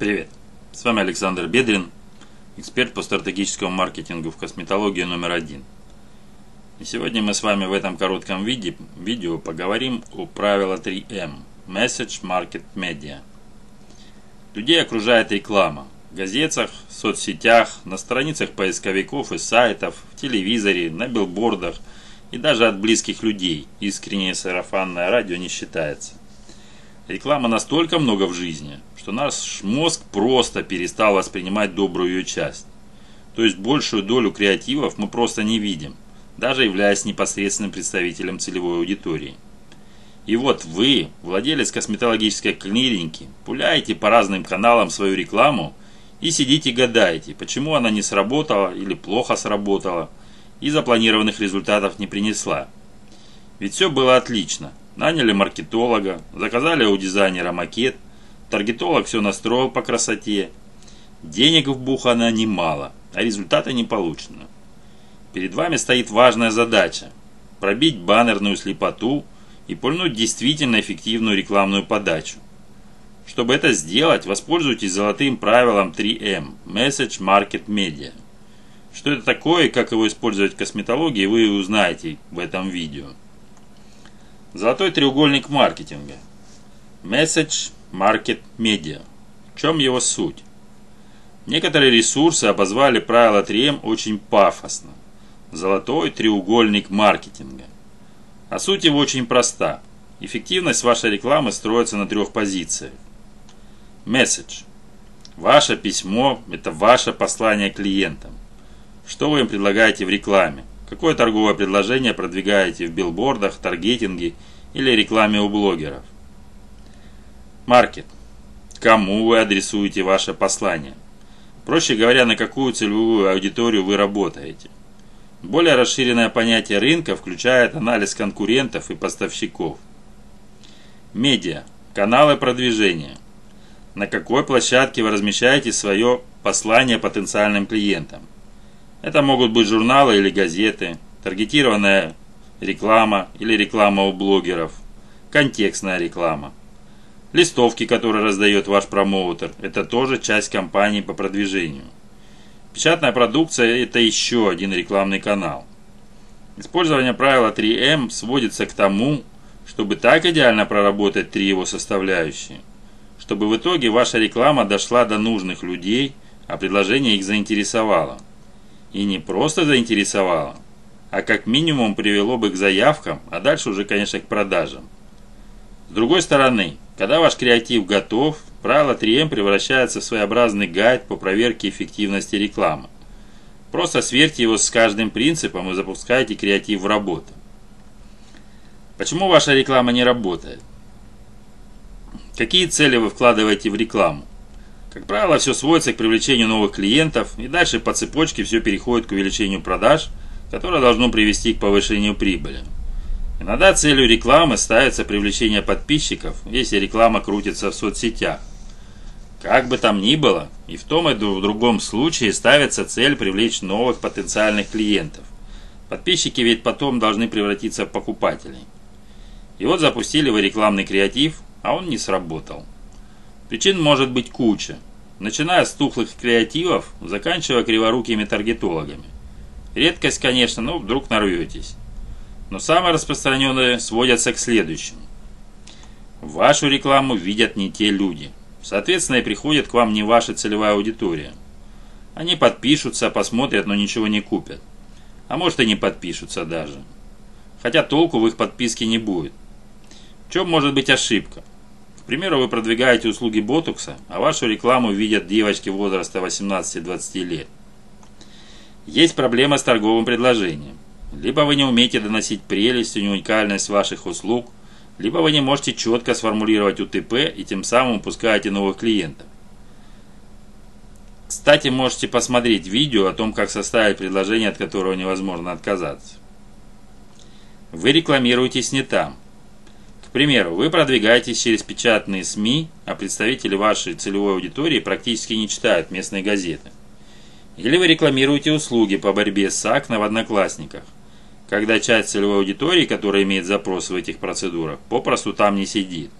Привет! С вами Александр Бедрин, эксперт по стратегическому маркетингу в косметологии номер один. И сегодня мы с вами в этом коротком виде, видео поговорим о правило 3M – Message Market Media. Людей окружает реклама в газетах, в соцсетях, на страницах поисковиков и сайтов, в телевизоре, на билбордах и даже от близких людей. Искреннее сарафанное радио не считается. Реклама настолько много в жизни, что наш мозг просто перестал воспринимать добрую ее часть. То есть большую долю креативов мы просто не видим, даже являясь непосредственным представителем целевой аудитории. И вот вы, владелец косметологической клиники, пуляете по разным каналам свою рекламу и сидите гадаете, почему она не сработала или плохо сработала и запланированных результатов не принесла. Ведь все было отлично. Наняли маркетолога, заказали у дизайнера макет, таргетолог все настроил по красоте. Денег вбухано немало, а результата не получено. Перед вами стоит важная задача – пробить баннерную слепоту и пульнуть действительно эффективную рекламную подачу. Чтобы это сделать, воспользуйтесь золотым правилом 3M – Message Market Media. Что это такое и как его использовать в косметологии, вы узнаете в этом видео. Золотой треугольник маркетинга. Message, Market, Media. В чем его суть? Некоторые ресурсы обозвали правило 3М очень пафосно. Золотой треугольник маркетинга. А суть его очень проста. Эффективность вашей рекламы строится на трех позициях. Message. Ваше письмо – это ваше послание клиентам. Что вы им предлагаете в рекламе? Какое торговое предложение продвигаете в билбордах, таргетинге или рекламе у блогеров? Маркет. Кому вы адресуете ваше послание? Проще говоря, на какую целевую аудиторию вы работаете. Более расширенное понятие рынка включает анализ конкурентов и поставщиков. Медиа. Каналы продвижения. На какой площадке вы размещаете свое послание потенциальным клиентам? Это могут быть журналы или газеты, таргетированная реклама или реклама у блогеров, контекстная реклама. Листовки, которые раздает ваш промоутер, это тоже часть кампании по продвижению. Печатная продукция – это еще один рекламный канал. Использование правила 3М сводится к тому, чтобы так идеально проработать три его составляющие, чтобы в итоге ваша реклама дошла до нужных людей, а предложение их заинтересовало – и не просто заинтересовало, а как минимум привело бы к заявкам, а дальше уже, конечно, к продажам. С другой стороны, когда ваш креатив готов, правило 3М превращается в своеобразный гайд по проверке эффективности рекламы. Просто сверьте его с каждым принципом и запускайте креатив в работу. Почему ваша реклама не работает? Какие цели вы вкладываете в рекламу? Как правило, все сводится к привлечению новых клиентов, и дальше по цепочке все переходит к увеличению продаж, которое должно привести к повышению прибыли. Иногда целью рекламы ставится привлечение подписчиков, если реклама крутится в соцсетях. Как бы там ни было, и в том и в другом случае ставится цель привлечь новых потенциальных клиентов. Подписчики ведь потом должны превратиться в покупателей. И вот запустили вы рекламный креатив, а он не сработал. Причин может быть куча, начиная с тухлых креативов, заканчивая криворукими таргетологами. Редкость, конечно, но вдруг нарветесь. Но самые распространенные сводятся к следующему. Вашу рекламу видят не те люди. Соответственно, и приходит к вам не ваша целевая аудитория. Они подпишутся, посмотрят, но ничего не купят. А может и не подпишутся даже. Хотя толку в их подписке не будет. В чем может быть ошибка? примеру, вы продвигаете услуги ботокса, а вашу рекламу видят девочки возраста 18-20 лет. Есть проблема с торговым предложением. Либо вы не умеете доносить прелесть и уникальность ваших услуг, либо вы не можете четко сформулировать УТП и тем самым упускаете новых клиентов. Кстати, можете посмотреть видео о том, как составить предложение, от которого невозможно отказаться. Вы рекламируетесь не там – к примеру, вы продвигаетесь через печатные СМИ, а представители вашей целевой аудитории практически не читают местные газеты. Или вы рекламируете услуги по борьбе с акне в Одноклассниках, когда часть целевой аудитории, которая имеет запрос в этих процедурах, попросту там не сидит.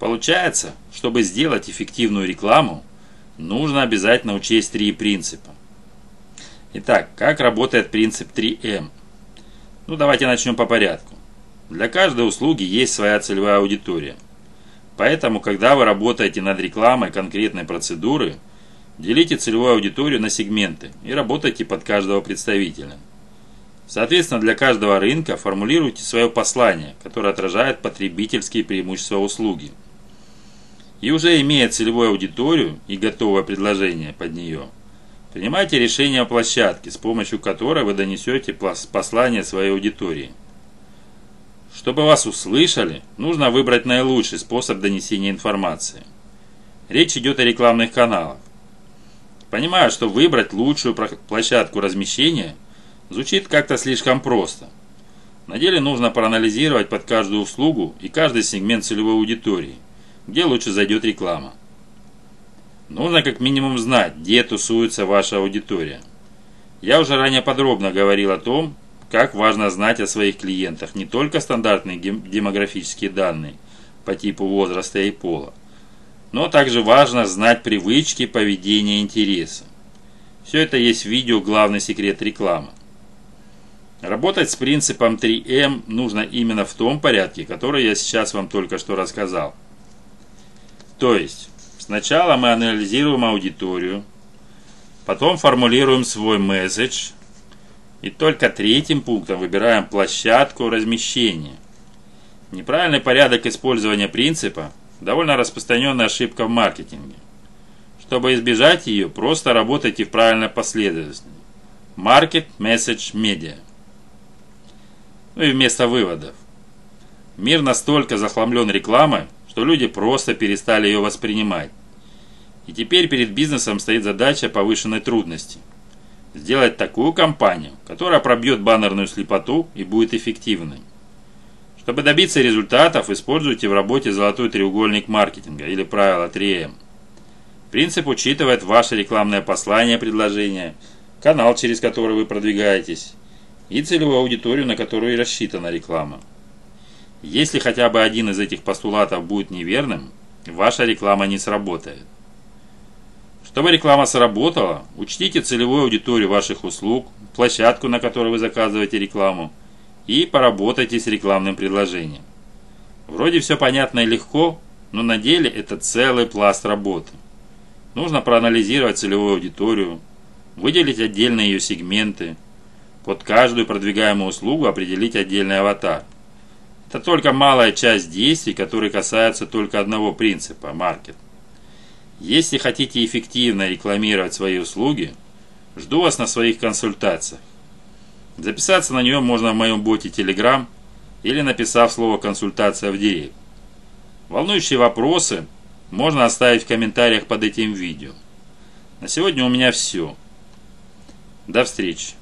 Получается, чтобы сделать эффективную рекламу, нужно обязательно учесть три принципа. Итак, как работает принцип 3М? Ну, давайте начнем по порядку. Для каждой услуги есть своя целевая аудитория. Поэтому, когда вы работаете над рекламой конкретной процедуры, делите целевую аудиторию на сегменты и работайте под каждого представителя. Соответственно, для каждого рынка формулируйте свое послание, которое отражает потребительские преимущества услуги. И уже имея целевую аудиторию и готовое предложение под нее, принимайте решение о площадке, с помощью которой вы донесете послание своей аудитории. Чтобы вас услышали, нужно выбрать наилучший способ донесения информации. Речь идет о рекламных каналах. Понимаю, что выбрать лучшую площадку размещения – Звучит как-то слишком просто. На деле нужно проанализировать под каждую услугу и каждый сегмент целевой аудитории, где лучше зайдет реклама. Нужно как минимум знать, где тусуется ваша аудитория. Я уже ранее подробно говорил о том, как важно знать о своих клиентах не только стандартные демографические данные по типу возраста и пола, но также важно знать привычки, поведение, интересы. Все это есть в видео «Главный секрет рекламы». Работать с принципом 3М нужно именно в том порядке, который я сейчас вам только что рассказал. То есть, сначала мы анализируем аудиторию, потом формулируем свой месседж, и только третьим пунктом выбираем площадку размещения. Неправильный порядок использования принципа – довольно распространенная ошибка в маркетинге. Чтобы избежать ее, просто работайте в правильной последовательности. Market, Message, Media – ну и вместо выводов. Мир настолько захламлен рекламой, что люди просто перестали ее воспринимать. И теперь перед бизнесом стоит задача повышенной трудности. Сделать такую кампанию, которая пробьет баннерную слепоту и будет эффективной. Чтобы добиться результатов, используйте в работе золотой треугольник маркетинга или правило 3М. Принцип учитывает ваше рекламное послание предложения, канал, через который вы продвигаетесь, и целевую аудиторию, на которую рассчитана реклама. Если хотя бы один из этих постулатов будет неверным, ваша реклама не сработает. Чтобы реклама сработала, учтите целевую аудиторию ваших услуг, площадку, на которой вы заказываете рекламу, и поработайте с рекламным предложением. Вроде все понятно и легко, но на деле это целый пласт работы. Нужно проанализировать целевую аудиторию, выделить отдельные ее сегменты, под каждую продвигаемую услугу определить отдельный аватар. Это только малая часть действий, которые касаются только одного принципа – маркет. Если хотите эффективно рекламировать свои услуги, жду вас на своих консультациях. Записаться на нее можно в моем боте Telegram или написав слово «консультация» в директ. Волнующие вопросы можно оставить в комментариях под этим видео. На сегодня у меня все. До встречи.